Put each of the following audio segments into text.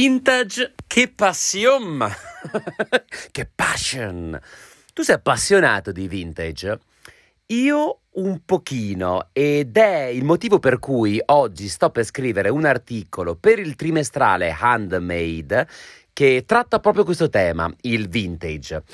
Vintage, che passion! che passion! Tu sei appassionato di vintage? Io un pochino ed è il motivo per cui oggi sto per scrivere un articolo per il trimestrale Handmade che tratta proprio questo tema, il vintage.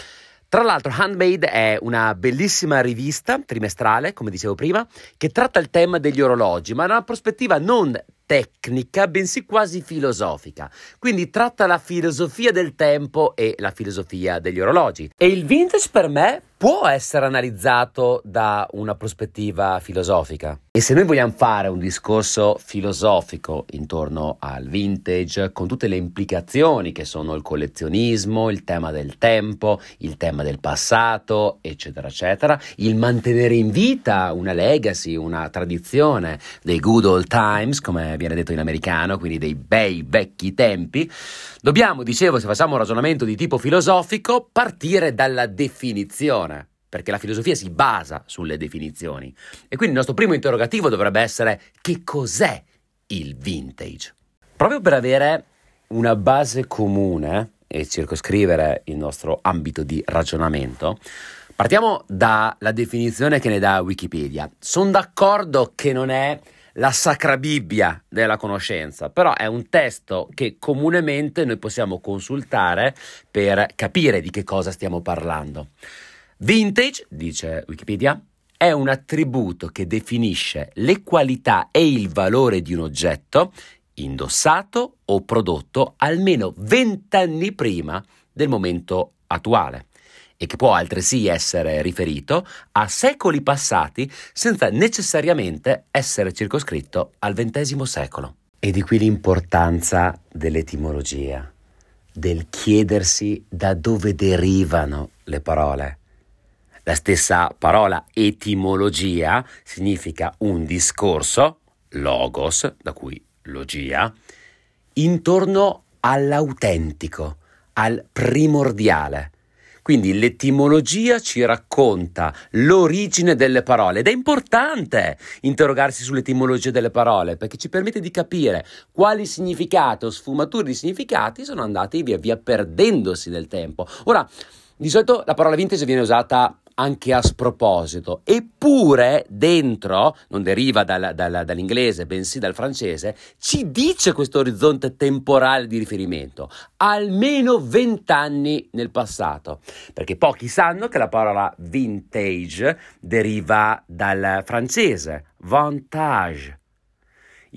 Tra l'altro, Handmade è una bellissima rivista trimestrale, come dicevo prima, che tratta il tema degli orologi, ma da una prospettiva non tecnica, bensì quasi filosofica. Quindi tratta la filosofia del tempo e la filosofia degli orologi. E il vintage per me può essere analizzato da una prospettiva filosofica. E se noi vogliamo fare un discorso filosofico intorno al vintage, con tutte le implicazioni che sono il collezionismo, il tema del tempo, il tema del passato, eccetera, eccetera, il mantenere in vita una legacy, una tradizione dei good old times, come viene detto in americano, quindi dei bei vecchi tempi, dobbiamo, dicevo, se facciamo un ragionamento di tipo filosofico, partire dalla definizione perché la filosofia si basa sulle definizioni. E quindi il nostro primo interrogativo dovrebbe essere che cos'è il vintage? Proprio per avere una base comune e circoscrivere il nostro ambito di ragionamento, partiamo dalla definizione che ne dà Wikipedia. Sono d'accordo che non è la sacra Bibbia della conoscenza, però è un testo che comunemente noi possiamo consultare per capire di che cosa stiamo parlando. Vintage, dice Wikipedia, è un attributo che definisce le qualità e il valore di un oggetto indossato o prodotto almeno vent'anni prima del momento attuale e che può altresì essere riferito a secoli passati senza necessariamente essere circoscritto al XX secolo. E di qui l'importanza dell'etimologia, del chiedersi da dove derivano le parole. La stessa parola etimologia significa un discorso, logos, da cui logia, intorno all'autentico, al primordiale. Quindi l'etimologia ci racconta l'origine delle parole ed è importante interrogarsi sull'etimologia delle parole perché ci permette di capire quali significati o sfumature di significati sono andati via via perdendosi nel tempo. Ora, di solito la parola vintage viene usata anche a sproposito, eppure dentro, non deriva dal, dal, dall'inglese, bensì dal francese, ci dice questo orizzonte temporale di riferimento, almeno vent'anni nel passato, perché pochi sanno che la parola vintage deriva dal francese, vantage.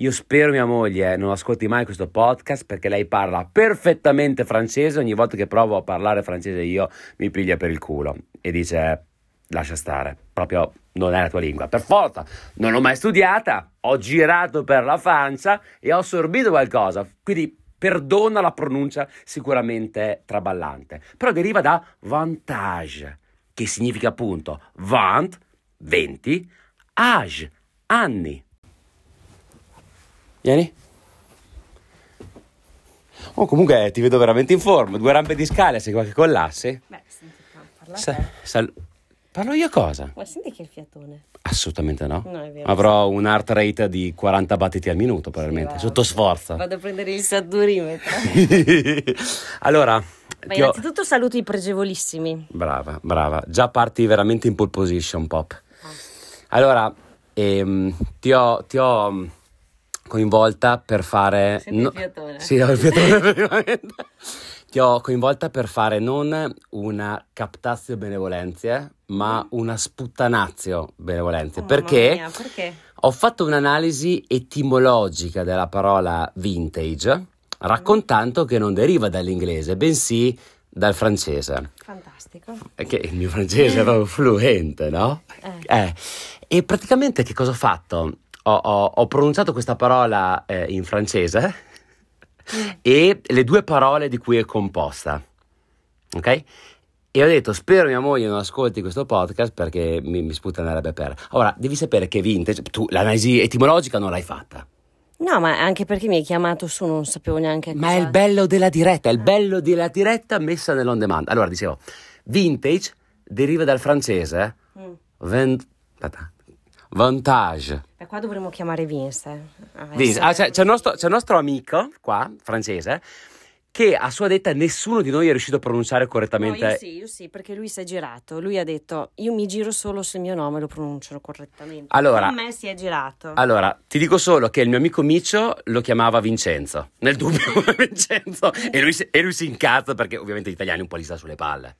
Io spero mia moglie non ascolti mai questo podcast perché lei parla perfettamente francese. Ogni volta che provo a parlare francese io mi piglia per il culo e dice lascia stare, proprio non è la tua lingua. Per forza, non l'ho mai studiata, ho girato per la Francia e ho assorbito qualcosa, quindi perdona la pronuncia sicuramente traballante, però deriva da vantage, che significa appunto vant, 20, age, anni. Vieni. Oh, comunque ti vedo veramente in forma, due rampe di scale, sei qualche collasse? Beh, senti, parla Sa- sal- Parlo io cosa? Ma senti che il fiatone. Assolutamente no. No, è vero. Avrò un heart rate di 40 battiti al minuto, probabilmente, va. sotto sforzo. Vado a prendere il saturimetro. allora, Ma ti ho- innanzitutto saluto i pregevolissimi. brava, brava. Già parti veramente in pole position, Pop. Allora, ehm, ti ho, ti ho coinvolta per fare... Senti il fiatone? Sì, ho il fiatone. Ti ho coinvolta per fare non una captazio benevolenzie, ma una sputtanazio benevolenze. Mm. Oh, perché mia, perché? ho fatto un'analisi etimologica della parola vintage, raccontando che non deriva dall'inglese, bensì dal francese. Fantastico. Che il mio francese è proprio fluente, no? Eh. Eh, E praticamente che cosa ho fatto? Ho, ho- ho pronunciato questa parola eh, in francese e le due parole di cui è composta, ok? E ho detto, spero mia moglie non ascolti questo podcast perché mi, mi sputtanerebbe per. Ora, devi sapere che vintage, tu l'analisi etimologica non l'hai fatta. No, ma anche perché mi hai chiamato su, non sapevo neanche Ma è cosa- il bello della diretta, è il bello della diretta messa nell'on demand. Allora, dicevo, vintage deriva dal francese Mm. vent- aspetta, vantage. E qua dovremmo chiamare Vince. eh. Vince. Ah, c'è, c'è il nostro, c'è il nostro amico qua, francese, che a sua detta nessuno di noi è riuscito a pronunciare No, correttamente. io sì, io sì, perché lui si è girato. Lui ha detto: Io mi giro solo se il mio nome lo pronunciano correttamente. Allora- Con me si è girato. Allora, ti dico solo che il mio amico Micio lo chiamava Vincenzo, nel dubbio Vincenzo, e lui, si- e lui si incazza perché ovviamente gli italiani un po' li sta sulle palle.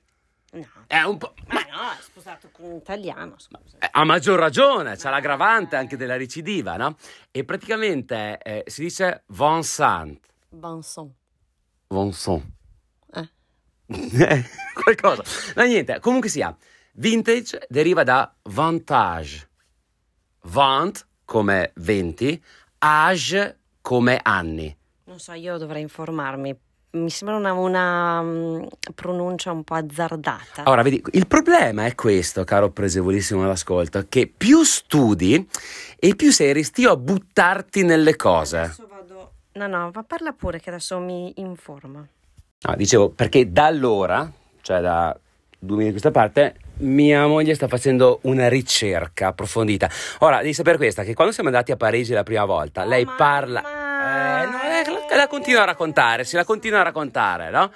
No. È un po'... Ma no, è sposato con un italiano. Scusa. Eh, Ha maggior ragione, c'ha l'aggravante anche della recidiva, no? E praticamente eh, si dice Vincent. Vincent. Vincent. Eh. Eh, Qualcosa. Ma niente, comunque sia, vintage deriva da vantage. Vant come 20, age come anni. Non so, io dovrei informarmi. Mi sembra una, una, mm, pronuncia un po' azzardata. Ora, vedi, il problema è questo, caro presevolissimo all'ascolto, che più studi e più sei restio a buttarti nelle cose. Adesso vado. No, no, ma parla pure che adesso mi informa. No, dicevo, perché da allora, cioè da due mesi a questa parte, mia moglie sta facendo una ricerca approfondita. Ora, devi sapere questa, che quando siamo andati a Parigi la prima volta, lei ma- parla... eh, la, continua a raccontare, se la continua a raccontare, no?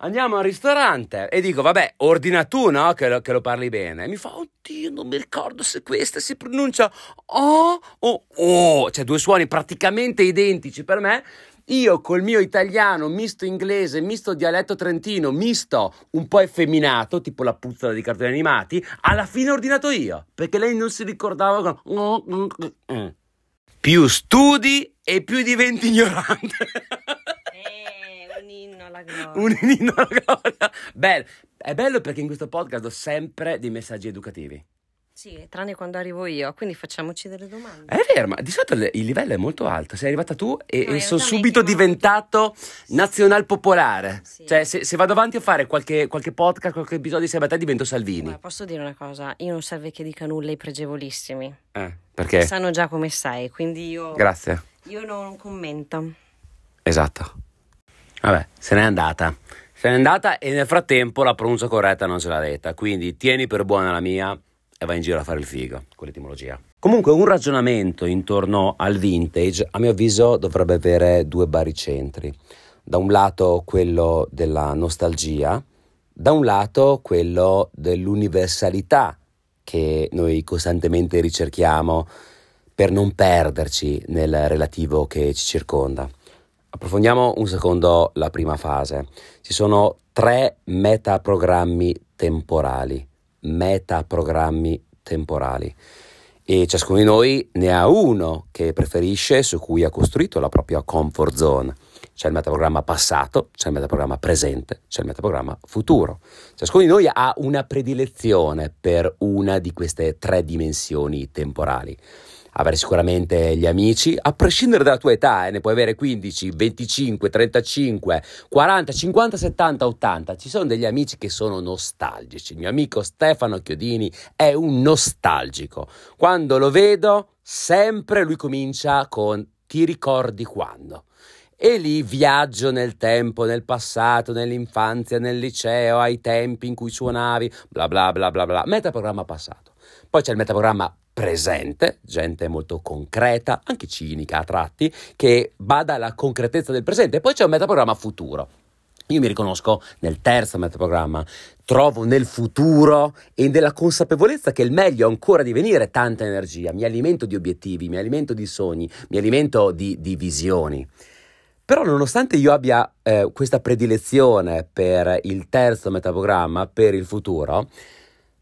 Andiamo al ristorante e dico, vabbè, ordina tu, no? Che lo, che lo parli bene. E mi fa, oddio, non mi ricordo se questa si pronuncia O o O. Cioè, due suoni praticamente identici per me. Io col mio italiano, misto inglese, misto dialetto trentino, misto un po' effeminato, tipo la puzza di cartoni animati, alla fine ho ordinato io, perché lei non si ricordava. con- Più studi e più diventi ignorante. Eh, un inno alla gloria. Un inno alla gloria. Bello. È bello perché in questo podcast do sempre dei messaggi educativi. Sì, tranne quando arrivo io, quindi facciamoci delle domande. È vero, ma di solito il livello è molto alto. Sei arrivata tu e, No, e sono subito diventato nazional popolare. Sì. Cioè, se, se vado avanti a fare qualche, qualche podcast, qualche episodio insieme a te, divento Salvini. Guarda, posso dire una cosa? Io non serve che dica nulla ai pregevolissimi. Eh, perché? Sanno già come sei, quindi io, Grazie. io non commento. Esatto. Vabbè, se n'è andata. Se n'è andata e nel frattempo la pronuncia corretta non ce l'ha detta. Quindi tieni per buona la mia e vai in giro a fare il figo con l'etimologia. Comunque, un ragionamento intorno al vintage, a mio avviso, dovrebbe avere due baricentri. Da un lato quello della nostalgia, da un lato quello dell'universalità che noi costantemente ricerchiamo per non perderci nel relativo che ci circonda. Approfondiamo un secondo la prima fase. Ci sono tre metaprogrammi temporali, metaprogrammi temporali e ciascuno di noi ne ha uno che preferisce, su cui ha costruito la propria comfort zone. C'è il metaprogramma passato, c'è il metaprogramma presente, c'è il metaprogramma futuro. Ciascuno di noi ha una predilezione per una di queste tre dimensioni temporali avere sicuramente gli amici, a prescindere dalla tua età, eh, ne puoi avere 15, 25, 35, 40, 50, 70, 80. Ci sono degli amici che sono nostalgici. Il mio amico Stefano Chiodini è un nostalgico. Quando lo vedo, sempre lui comincia con ti ricordi quando? E lì viaggio nel tempo, nel passato, nell'infanzia, nel liceo, ai tempi in cui suonavi, bla bla bla bla bla. Metaprogramma passato. Poi c'è il metaprogramma presente, gente molto concreta, anche cinica a tratti, che bada alla concretezza del presente. Poi c'è un metaprogramma futuro. Io mi riconosco nel terzo metaprogramma, trovo nel futuro e nella consapevolezza che il meglio è ancora di venire tanta energia, mi alimento di obiettivi, mi alimento di sogni, mi alimento di, di visioni. Però nonostante io abbia eh, questa predilezione per il terzo metaprogramma, per il futuro,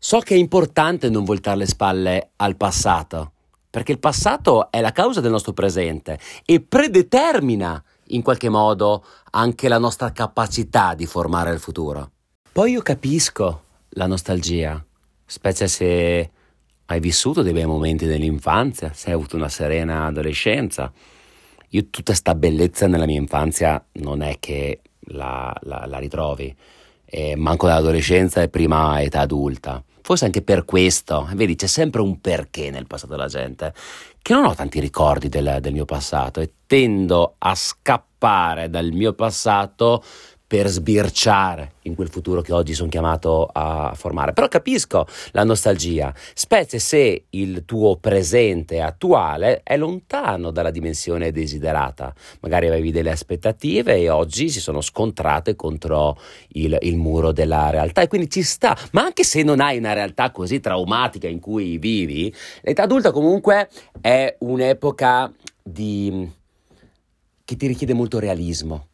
so che è importante non voltare le spalle al passato, perché il passato è la causa del nostro presente e predetermina in qualche modo anche la nostra capacità di formare il futuro. Poi io capisco la nostalgia, specie se hai vissuto dei bei momenti dell'infanzia, se hai avuto una serena adolescenza. Io tutta sta bellezza nella mia infanzia non è che la, la, la ritrovi, e manco nell'adolescenza e prima età adulta. Forse anche per questo, vedi, c'è sempre un perché nel passato della gente, che non ho tanti ricordi del, del mio passato e tendo a scappare dal mio passato per sbirciare in quel futuro che oggi sono chiamato a formare. Però capisco la nostalgia, specie se il tuo presente attuale è lontano dalla dimensione desiderata. Magari avevi delle aspettative e oggi si sono scontrate contro il, il muro della realtà e quindi ci sta. Ma anche se non hai una realtà così traumatica in cui vivi, l'età adulta comunque è un'epoca di... che ti richiede molto realismo,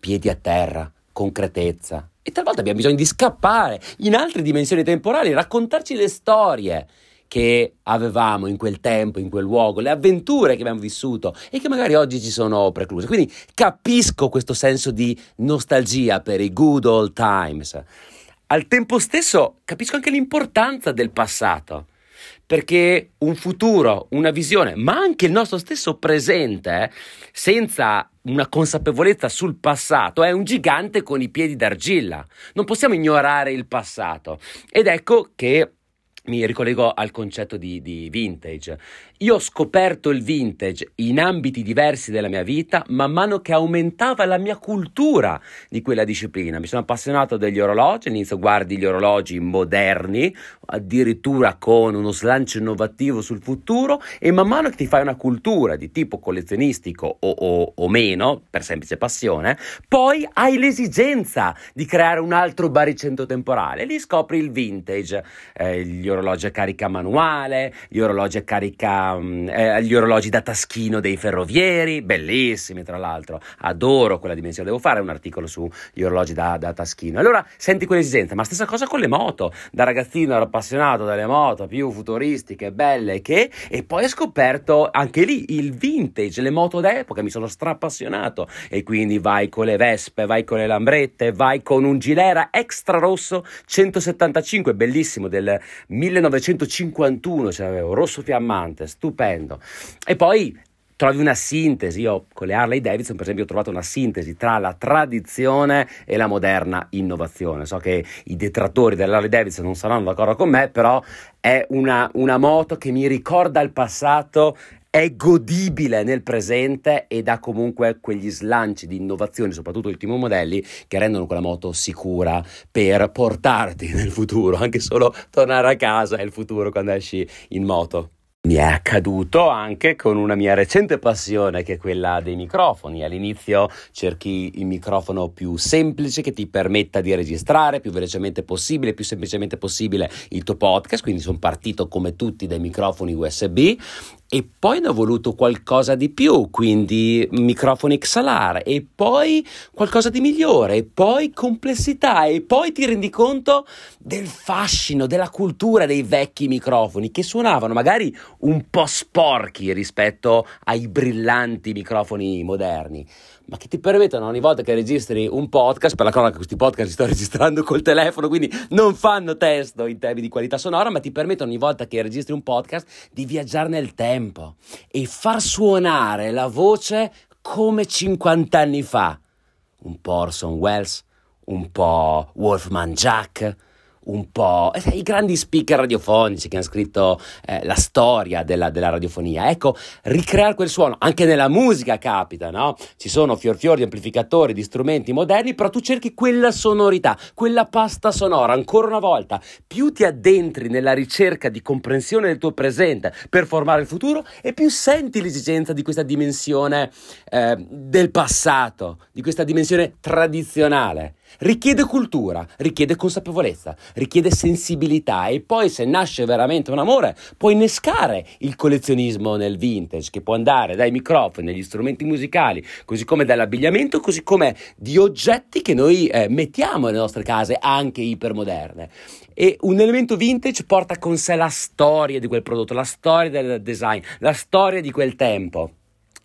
piedi a terra concretezza. E talvolta abbiamo bisogno di scappare in altre dimensioni temporali, raccontarci le storie che avevamo in quel tempo, in quel luogo, le avventure che abbiamo vissuto e che magari oggi ci sono precluse. Quindi capisco questo senso di nostalgia per i good old times. Al tempo stesso capisco anche l'importanza del passato perché un futuro, una visione, ma anche il nostro stesso presente, senza una consapevolezza sul passato, è un gigante con i piedi d'argilla. Non possiamo ignorare il passato. Ed ecco che mi ricollego al concetto di, di, vintage. Io ho scoperto il vintage in ambiti diversi della mia vita man mano che aumentava la mia cultura di quella disciplina. Mi sono appassionato degli orologi, all'inizio guardi gli orologi moderni, addirittura con uno slancio innovativo sul futuro e man mano che ti fai una cultura di tipo collezionistico o, o, o meno, per semplice passione, poi hai l'esigenza di creare un altro baricentro temporale. Lì scopri il vintage, eh, gli orologi a carica manuale, gli orologi a carica, mm, eh, gli orologi da taschino dei ferrovieri, bellissimi tra l'altro, adoro quella dimensione, devo fare un articolo sugli orologi da, da taschino. Allora senti quell'esigenza, ma stessa cosa con le moto, da ragazzino ero appassionato dalle moto più futuristiche, belle che, e poi ho scoperto anche lì il vintage, le moto d'epoca, mi sono strappassionato. E quindi vai con le Vespe, vai con le Lambrette, vai con un Gilera extra rosso 175, bellissimo del 1951 ce l'avevo, rosso fiammante, stupendo. E poi trovi una sintesi. Io con le Harley Davidson, per esempio, ho trovato una sintesi tra la tradizione e la moderna innovazione. So che i detrattori dell'Harley Davidson non saranno d'accordo con me, però è una, una moto che mi ricorda il passato. È godibile nel presente ed ha comunque quegli slanci di innovazione, soprattutto ultimi modelli, che rendono quella moto sicura per portarti nel futuro. Anche solo tornare a casa è il futuro quando esci in moto. Mi è accaduto anche con una mia recente passione che è quella dei microfoni. All'inizio cerchi il microfono più semplice che ti permetta di registrare più velocemente possibile, più semplicemente possibile il tuo podcast, quindi sono partito come tutti dai microfoni USB e poi ne ho voluto qualcosa di più, quindi microfoni XLR e poi qualcosa di migliore e poi complessità e poi ti rendi conto del fascino, della cultura dei vecchi microfoni che suonavano magari un po' sporchi rispetto ai brillanti microfoni moderni. Ma che ti permettono ogni volta che registri un podcast, per la cronaca questi podcast li sto registrando col telefono, quindi non fanno testo in termini di qualità sonora, ma ti permettono ogni volta che registri un podcast di viaggiare nel tempo e far suonare la voce come 50 anni fa. Un po' Orson Welles, un po' Wolfman Jack, un po' eh, i grandi speaker radiofonici che hanno scritto eh, la storia della, della, radiofonia. Ecco, ricreare quel suono, anche nella musica capita, no? Ci sono fior fior di amplificatori, di strumenti moderni, però tu cerchi quella sonorità, quella pasta sonora, ancora una volta, più ti addentri nella ricerca di comprensione del tuo presente per formare il futuro e più senti l'esigenza di questa dimensione eh, del passato, di questa dimensione tradizionale. Richiede cultura, richiede consapevolezza, richiede sensibilità e poi se nasce veramente un amore può innescare il collezionismo nel vintage che può andare dai microfoni, agli strumenti musicali, così come dall'abbigliamento, così come di oggetti che noi eh, mettiamo nelle nostre case anche ipermoderne. E un elemento vintage porta con sé la storia di quel prodotto, la storia del design, la storia di quel tempo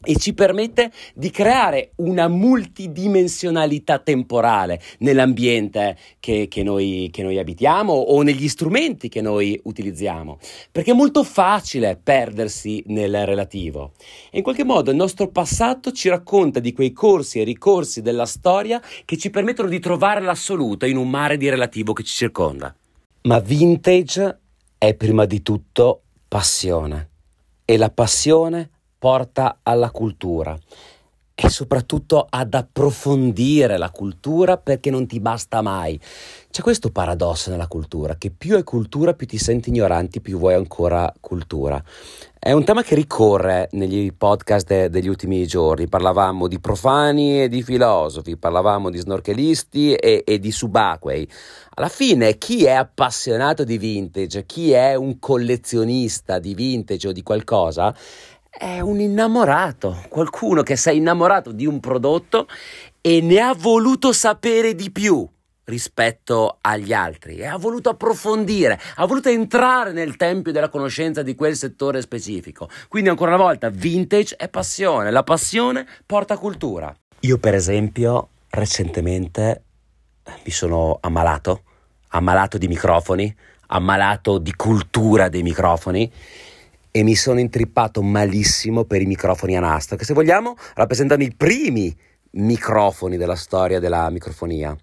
e ci permette di creare una multidimensionalità temporale nell'ambiente che, che, noi, che, noi, abitiamo o negli strumenti che noi utilizziamo, perché è molto facile perdersi nel relativo. E in qualche modo il nostro passato ci racconta di quei corsi e ricorsi della storia che ci permettono di trovare l'assoluto in un mare di relativo che ci circonda. Ma vintage è prima di tutto passione e la passione porta alla cultura. e soprattutto ad approfondire la cultura perché non ti basta mai. C'è questo paradosso nella cultura, che più è cultura più ti senti ignoranti, più vuoi ancora cultura. È un tema che ricorre negli podcast de- degli ultimi giorni. Parlavamo di profani e di filosofi, parlavamo di snorkelisti e, e di subacquei. Alla fine, chi è appassionato di vintage, chi è un collezionista di vintage o di qualcosa, è un innamorato, qualcuno che si è innamorato di un prodotto e ne ha voluto sapere di più rispetto agli altri e ha voluto approfondire, ha voluto entrare nel tempio della conoscenza di quel settore specifico. Quindi ancora una volta, vintage è passione, la passione porta cultura. Io per esempio recentemente mi sono ammalato, ammalato di microfoni, ammalato di cultura dei microfoni e mi sono intrippato malissimo per i microfoni a nastro, che se vogliamo rappresentano i primi microfoni della storia della microfonia.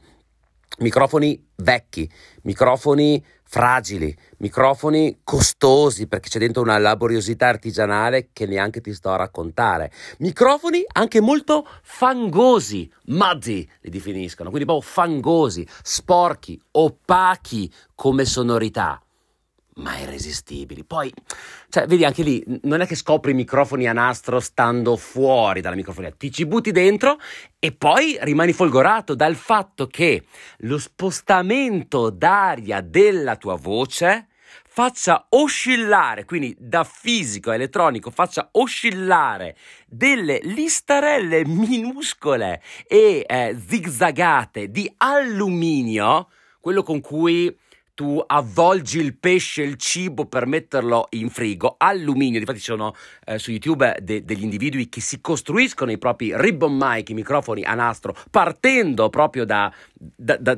Microfoni vecchi, microfoni fragili, microfoni costosi perché c'è dentro una laboriosità artigianale che neanche ti sto a raccontare. Microfoni anche molto fangosi, muddy li definiscono, quindi proprio fangosi, sporchi, opachi come sonorità ma irresistibili. Poi, cioè, vedi anche lì, non è che scopri i microfoni a nastro stando fuori dalla microfonia, ti ci butti dentro e poi rimani folgorato dal fatto che lo spostamento d'aria della tua voce faccia oscillare, quindi da fisico a elettronico, faccia oscillare delle listarelle minuscole e eh, zigzagate di alluminio, quello con cui tu avvolgi il pesce, il cibo per metterlo in frigo, alluminio, infatti ci sono eh, su YouTube de- degli individui che si costruiscono i propri ribbon mic, i microfoni a nastro, partendo proprio da, da, da,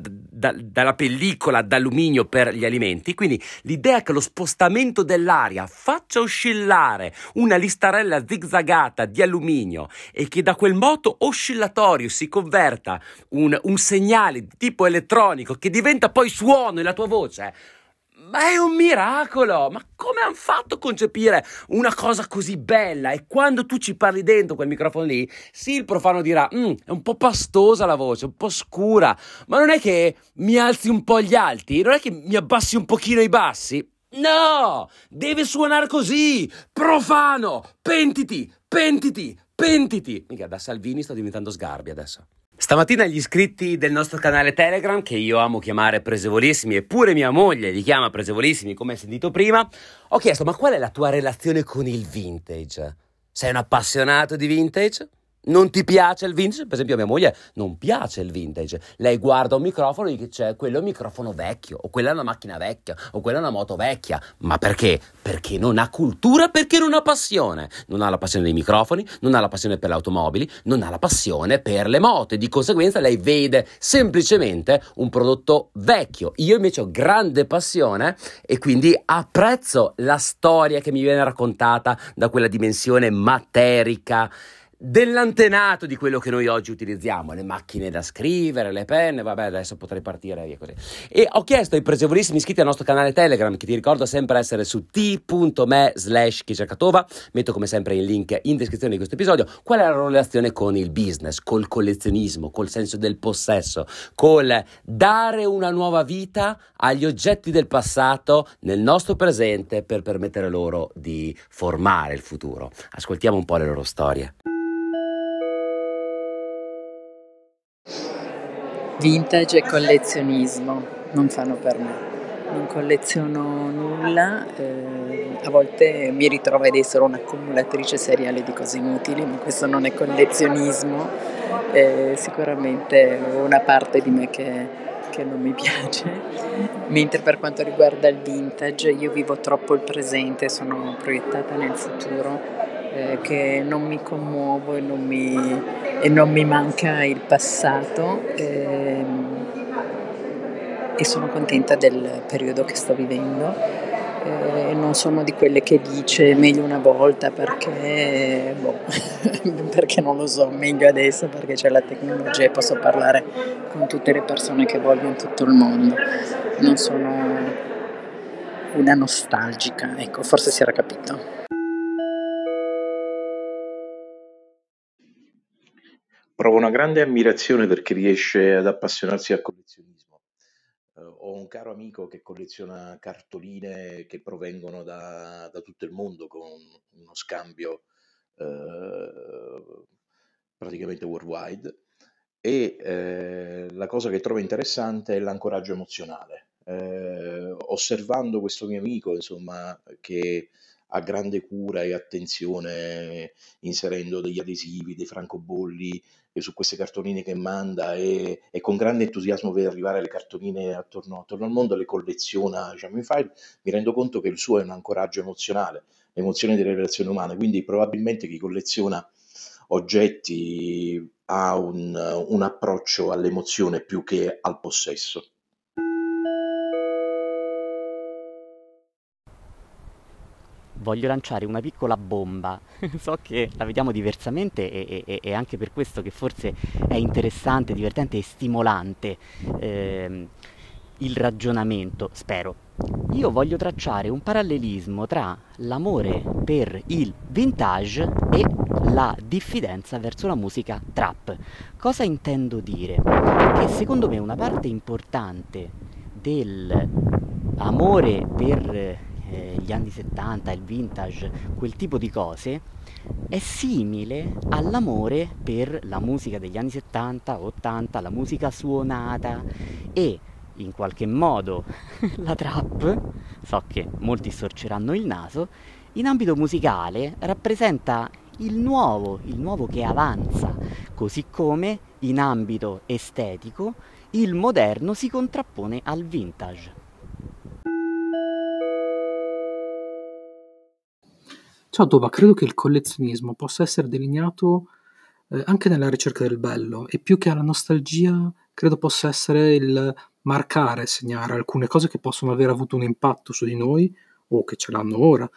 dalla pellicola d'alluminio per gli alimenti, quindi l'idea che lo spostamento dell'aria faccia oscillare una listarella zigzagata di alluminio e che da quel moto oscillatorio si converta un, un segnale di tipo elettronico che diventa poi suono nella tua voce, voce. Ma è un miracolo! Ma come hanno fatto a concepire una cosa così bella? E quando tu ci parli dentro quel microfono lì, sì, il profano dirà: mm, è un po' pastosa la voce, un po' scura, ma non è che mi alzi un po' gli alti? Non è che mi abbassi un pochino i bassi? No! Deve suonare così! Profano! Pentiti! Pentiti! Pentiti! Mica da Salvini sto diventando sgarbi adesso. Stamattina gli iscritti del nostro canale Telegram, che io amo chiamare Presevolissimi, eppure mia moglie li chiama Presevolissimi, come hai sentito prima, ho chiesto: ma qual è la tua relazione con il vintage? Sei un appassionato di vintage? Non ti piace il vintage? Per esempio, a mia moglie non piace il vintage. Lei guarda un microfono e dice: Quello è un microfono vecchio, o quella è una macchina vecchia, o quella è una moto vecchia. Ma perché? Perché non ha cultura, perché non ha passione. Non ha la passione dei microfoni, non ha la passione per le automobili, non ha la passione per le moto. E di conseguenza lei vede semplicemente un prodotto vecchio. Io invece ho grande passione e quindi apprezzo la storia che mi viene raccontata da quella dimensione materica dell'antenato di quello che noi oggi utilizziamo, le macchine da scrivere, le penne, vabbè adesso potrei partire via così. E ho chiesto ai pregevolissimi iscritti al nostro canale Telegram, che ti ricordo sempre essere su t.me slash chicercatova, metto come sempre il link in descrizione di questo episodio, qual è la relazione con il business, col collezionismo, col senso del possesso, col dare una nuova vita agli oggetti del passato nel nostro presente per permettere loro di formare il futuro. Ascoltiamo un po' le loro storie. Vintage e collezionismo non fanno per me. Non colleziono nulla, eh, a volte mi ritrovo ad essere un'accumulatrice seriale di cose inutili, ma questo non è collezionismo, è sicuramente una parte di me che, che non mi piace. Mentre per quanto riguarda il vintage, io vivo troppo il presente, sono proiettata nel futuro eh, che non mi commuovo e non mi, e non mi manca il passato eh, e sono contenta del periodo che sto vivendo. Eh, non sono di quelle che dice meglio una volta perché, boh, perché non lo so, meglio adesso perché c'è la tecnologia e posso parlare con tutte le persone che voglio in tutto il mondo. Non sono una nostalgica, ecco, forse si era capito. Provo una grande ammirazione perché riesce ad appassionarsi al collezionismo. Eh, ho un caro amico che colleziona cartoline che provengono da, da tutto il mondo con uno scambio eh, praticamente worldwide e eh, la cosa che trovo interessante è l'ancoraggio emozionale. Eh, osservando questo mio amico, insomma, che ha grande cura e attenzione inserendo degli adesivi, dei francobolli su queste cartoline che manda e, e, con grande entusiasmo vede arrivare le cartoline attorno, attorno al mondo, le colleziona diciamo, in file, mi rendo conto che il suo è un ancoraggio emozionale, l'emozione delle relazioni umane, quindi probabilmente chi colleziona oggetti ha un, un approccio all'emozione più che al possesso. Voglio lanciare una piccola bomba. so che la vediamo diversamente e, e, e, anche per questo che forse è interessante, divertente e stimolante eh, il ragionamento, spero. Io voglio tracciare un parallelismo tra l'amore per il vintage e la diffidenza verso la musica trap. Cosa intendo dire? Che secondo me una parte importante dell'amore per eh, gli anni 70, il vintage, quel tipo di cose, è simile all'amore per la musica degli anni 70, 80, la musica suonata e in qualche modo la trap, so che molti storceranno il naso, in ambito musicale rappresenta il nuovo, il nuovo che avanza, così come in ambito estetico il moderno si contrappone al vintage. Ciao Tova, credo che il collezionismo possa essere delineato eh, anche nella ricerca del bello e più che alla nostalgia credo possa essere il marcare, segnare alcune cose che possono aver avuto un impatto su di noi o che ce l'hanno ora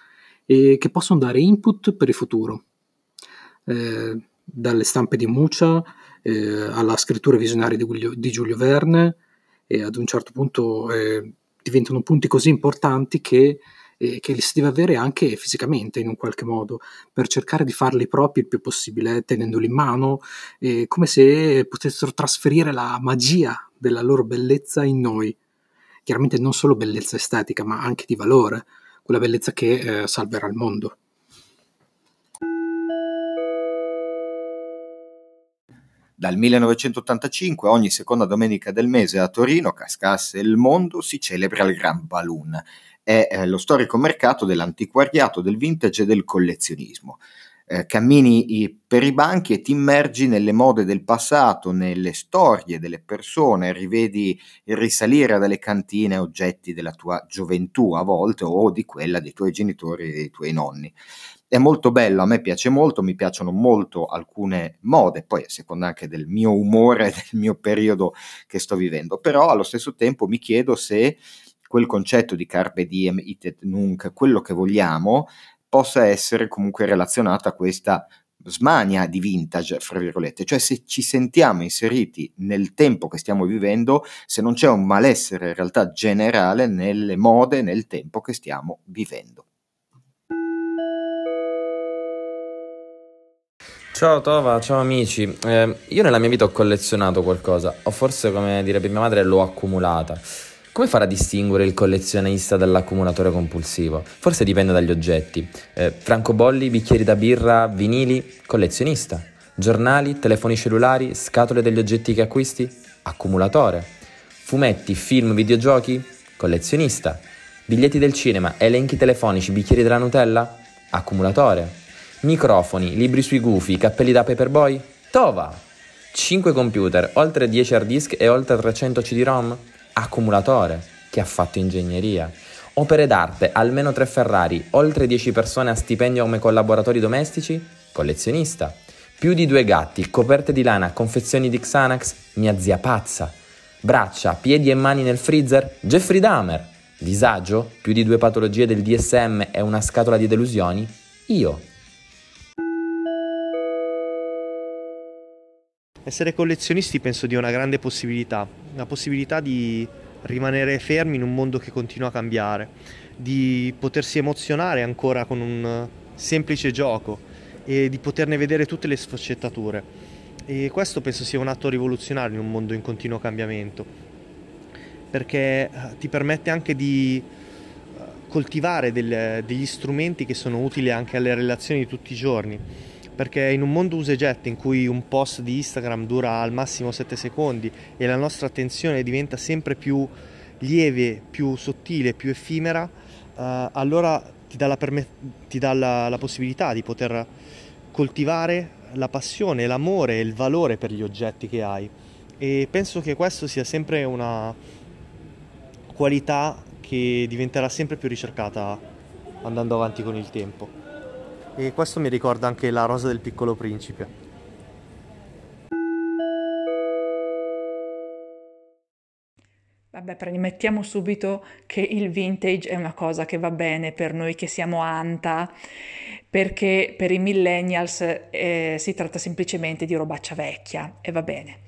e che possono dare input per il futuro. Eh, dalle stampe di Mucia eh, alla scrittura visionaria di, Giulio, di Giulio Verne e ad un certo punto eh, diventano punti così importanti che e che si deve avere anche fisicamente in un qualche modo, per cercare di farli propri il più possibile, tenendoli in mano, eh, come se potessero trasferire la magia della loro bellezza in noi. Chiaramente non solo bellezza estetica, ma anche di valore, quella bellezza che eh, salverà il mondo. Dal 1985, ogni seconda domenica del mese a Torino, cascasse il mondo, si celebra il Gran Balloon è eh, lo storico mercato dell'antiquariato, del vintage e del collezionismo. Eh, cammini per i banchi e ti immergi nelle mode del passato, nelle storie delle persone, rivedi risalire dalle cantine oggetti della tua gioventù a volte o di quella dei tuoi genitori e dei tuoi nonni. È molto bello, a me piace molto, mi piacciono molto alcune mode, poi a seconda anche del mio umore, del mio periodo che sto vivendo, però allo stesso tempo mi chiedo se quel concetto di carpe diem, itet nunc, quello che vogliamo, possa essere comunque relazionato a questa smania di vintage, fra virgolette, cioè se ci sentiamo inseriti nel tempo che stiamo vivendo, se non c'è un malessere in realtà generale nelle mode, nel tempo che stiamo vivendo. Ciao Tova, ciao amici. Eh, io nella mia vita ho collezionato qualcosa, o forse come direbbe mia madre l'ho accumulata. Come fare a distinguere il collezionista dall'accumulatore compulsivo? Forse dipende dagli oggetti. Eh, francobolli, bicchieri da birra, vinili, collezionista. Giornali, telefoni cellulari, scatole degli oggetti che acquisti, accumulatore. Fumetti, film, videogiochi, collezionista. Biglietti del cinema, elenchi telefonici, bicchieri della Nutella, accumulatore. Microfoni, libri sui gufi, cappelli da paperboy, tova. 5 computer, oltre 10 hard disk e oltre 300 CD-ROM, accumulatore che ha fatto ingegneria. Opere d'arte, almeno tre Ferrari, oltre 10 persone a stipendio come collaboratori domestici, collezionista. Più di due gatti, coperte di lana, confezioni di Xanax, mia zia pazza. Braccia, piedi e mani nel freezer, Jeffrey Dahmer. Disagio, più di due patologie del DSM e una scatola di delusioni, io. Essere collezionisti penso dia una grande possibilità, la possibilità di rimanere fermi in un mondo che continua a cambiare, di potersi emozionare ancora con un semplice gioco e di poterne vedere tutte le sfaccettature. E questo penso sia un atto rivoluzionario in un mondo in continuo cambiamento, perché eh, ti permette anche di eh, coltivare del, degli strumenti che sono utili anche alle relazioni di tutti i giorni. Perché in un mondo usa e in cui un post di Instagram dura al massimo 7 secondi e la nostra attenzione diventa sempre più lieve, più sottile, più effimera, eh, allora ti dà, la, perme- ti dà la, la possibilità di poter coltivare la passione, l'amore e il valore per gli oggetti che hai. E penso che questo sia sempre una qualità che diventerà sempre più ricercata andando avanti con il tempo. E questo mi ricorda anche la rosa del piccolo principe. Vabbè, premettiamo subito che il vintage è una cosa che va bene per noi che siamo anta, perché per i millennials eh, si tratta semplicemente di robaccia vecchia e va bene.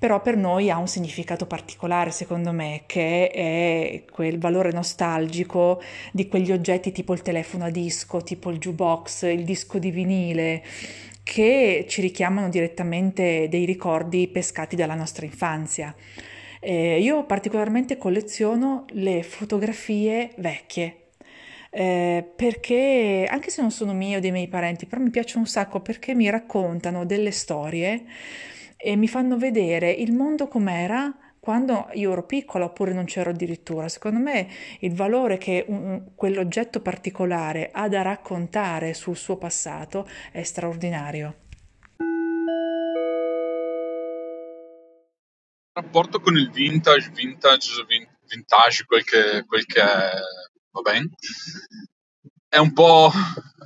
Però per noi ha un significato particolare, secondo me, che è quel valore nostalgico di quegli oggetti tipo il telefono a disco, tipo il jukebox, il disco di vinile, che ci richiamano direttamente dei ricordi pescati dalla nostra infanzia. Eh, io particolarmente colleziono le fotografie vecchie. Eh, perché anche se non sono mie o dei miei parenti, però mi piacciono un sacco perché mi raccontano delle storie e mi fanno vedere il mondo com'era quando io ero piccola oppure non c'ero addirittura. Secondo me il valore che un, quell'oggetto particolare ha da raccontare sul suo passato è straordinario. rapporto con il vintage, vintage, vintage, quel che, quel che è, va bene, è un po',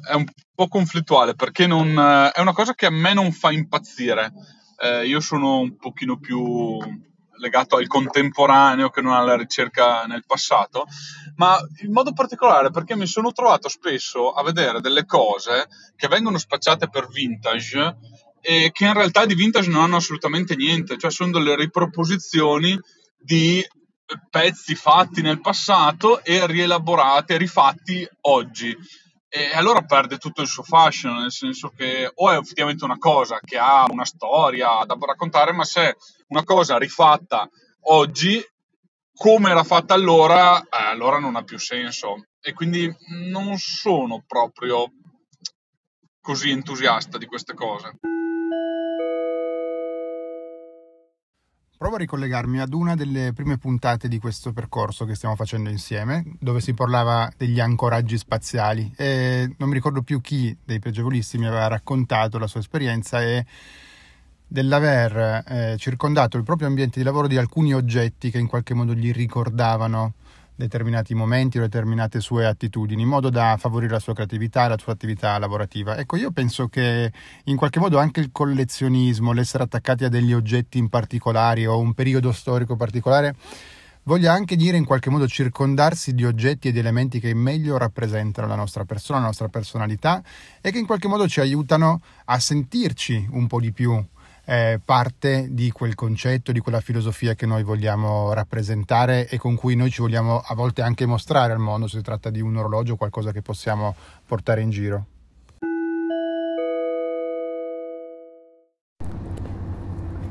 è un po' conflittuale perché non, è una cosa che a me non fa impazzire. Eh, io sono un pochino più legato al contemporaneo che non alla ricerca nel passato, ma in modo particolare perché mi sono trovato spesso a vedere delle cose che vengono spacciate per vintage e che in realtà di vintage non hanno assolutamente niente, cioè sono delle riproposizioni di pezzi fatti nel passato e rielaborati, rifatti oggi. E allora perde tutto il suo fascino, nel senso che o è effettivamente una cosa che ha una storia da raccontare, ma se è una cosa rifatta oggi, come era fatta allora, eh, allora non ha più senso. E quindi non sono proprio così entusiasta di queste cose. Provo a ricollegarmi ad una delle prime puntate di questo percorso che stiamo facendo insieme, dove si parlava degli ancoraggi spaziali. E non mi ricordo più chi dei pregevolisti mi aveva raccontato la sua esperienza e dell'aver eh, circondato il proprio ambiente di lavoro di alcuni oggetti che in qualche modo gli ricordavano determinati momenti o determinate sue attitudini in modo da favorire la sua creatività e la sua attività lavorativa. Ecco, io penso che in qualche modo anche il collezionismo, l'essere attaccati a degli oggetti in particolare o un periodo storico particolare voglia anche dire in qualche modo circondarsi di oggetti ed elementi che meglio rappresentano la nostra persona, la nostra personalità e che in qualche modo ci aiutano a sentirci un po' di più eh, parte di quel concetto, di quella filosofia che noi vogliamo rappresentare e con cui noi ci vogliamo a volte anche mostrare al mondo, se si tratta di un orologio o qualcosa che possiamo portare in giro.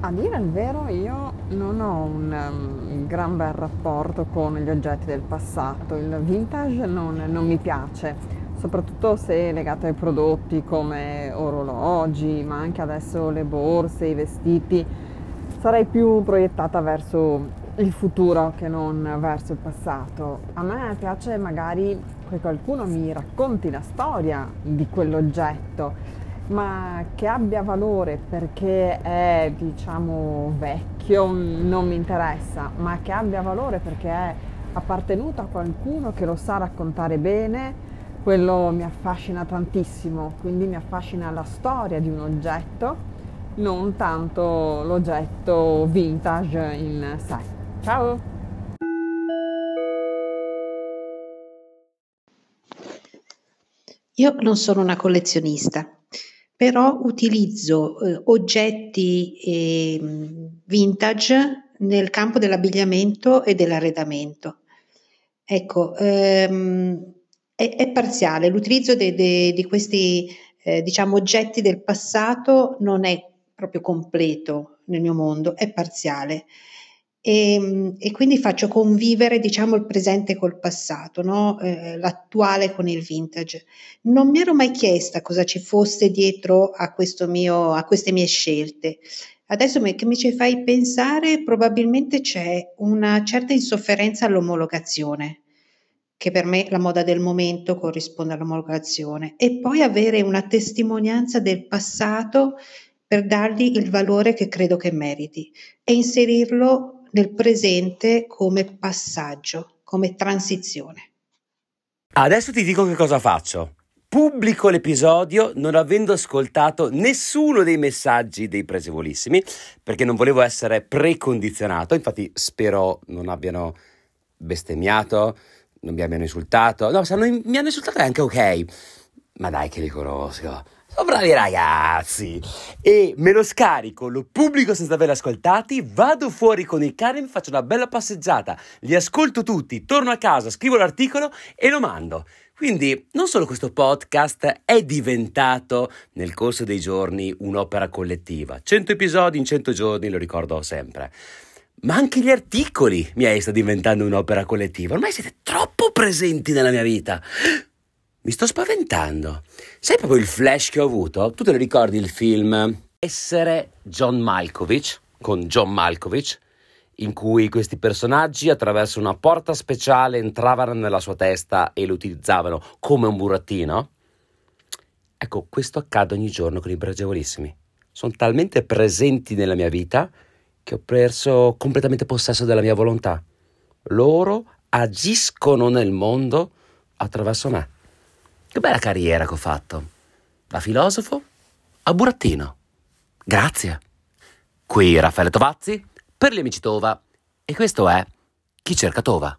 A dire il vero io non ho un um, gran bel rapporto con gli oggetti del passato, il vintage non, non mi piace soprattutto se legato ai prodotti come orologi, ma anche adesso le borse, i vestiti. Sarei più proiettata verso il futuro che non verso il passato. A me piace magari che qualcuno mi racconti la storia di quell'oggetto, ma che abbia valore perché è, diciamo, vecchio non mi interessa, ma che abbia valore perché è appartenuto a qualcuno che lo sa raccontare bene quello mi affascina tantissimo, quindi mi affascina la storia di un oggetto, non tanto l'oggetto vintage in sé. Ciao! Io non sono una collezionista, però utilizzo eh, oggetti eh, vintage nel campo dell'abbigliamento e dell'arredamento. Ecco, ehm, è, è parziale, l'utilizzo de, de, di questi eh, diciamo, oggetti del passato non è proprio completo nel mio mondo, è parziale. E, e quindi faccio convivere, diciamo, il presente col passato, no? eh, l'attuale con il vintage. Non mi ero mai chiesta cosa ci fosse dietro a, mio, a queste mie scelte. Adesso che mi ci fai pensare, probabilmente c'è una certa insofferenza all'omologazione, che per me la moda del momento corrisponde all'omologazione, e poi avere una testimonianza del passato per dargli il valore che credo che meriti e inserirlo nel presente come passaggio, come transizione. Adesso ti dico che cosa faccio. Pubblico l'episodio non avendo ascoltato nessuno dei messaggi dei presevolissimi perché non volevo essere precondizionato. Infatti, spero non abbiano bestemmiato, non mi abbiano insultato. No, se hanno, mi hanno insultato è anche ok. Ma dai, che li conosco. Sono bravi ragazzi! E me lo scarico, lo pubblico senza averli ascoltati, vado fuori con i cani, faccio una bella passeggiata, li ascolto tutti, torno a casa, scrivo l'articolo e lo mando. Quindi non solo questo podcast è diventato nel corso dei giorni un'opera collettiva, 100 episodi in 100 giorni, lo ricordo sempre, ma anche gli articoli mi sta diventando un'opera collettiva, ormai siete troppo presenti nella mia vita. Mi sto spaventando. Sai proprio il flash che ho avuto? Tu te lo ricordi il film Essere John Malkovich con John Malkovich? In cui questi personaggi attraverso una porta speciale entravano nella sua testa e lo utilizzavano come un burattino? Ecco, questo accade ogni giorno con i pregevolissimi. Sono talmente presenti nella mia vita che ho perso completamente possesso della mia volontà. Loro agiscono nel mondo attraverso me. Che bella carriera che ho fatto. Da filosofo a burattino. Grazie. Qui Raffaele Tovazzi per gli amici Tova. E questo è Chi cerca Tova.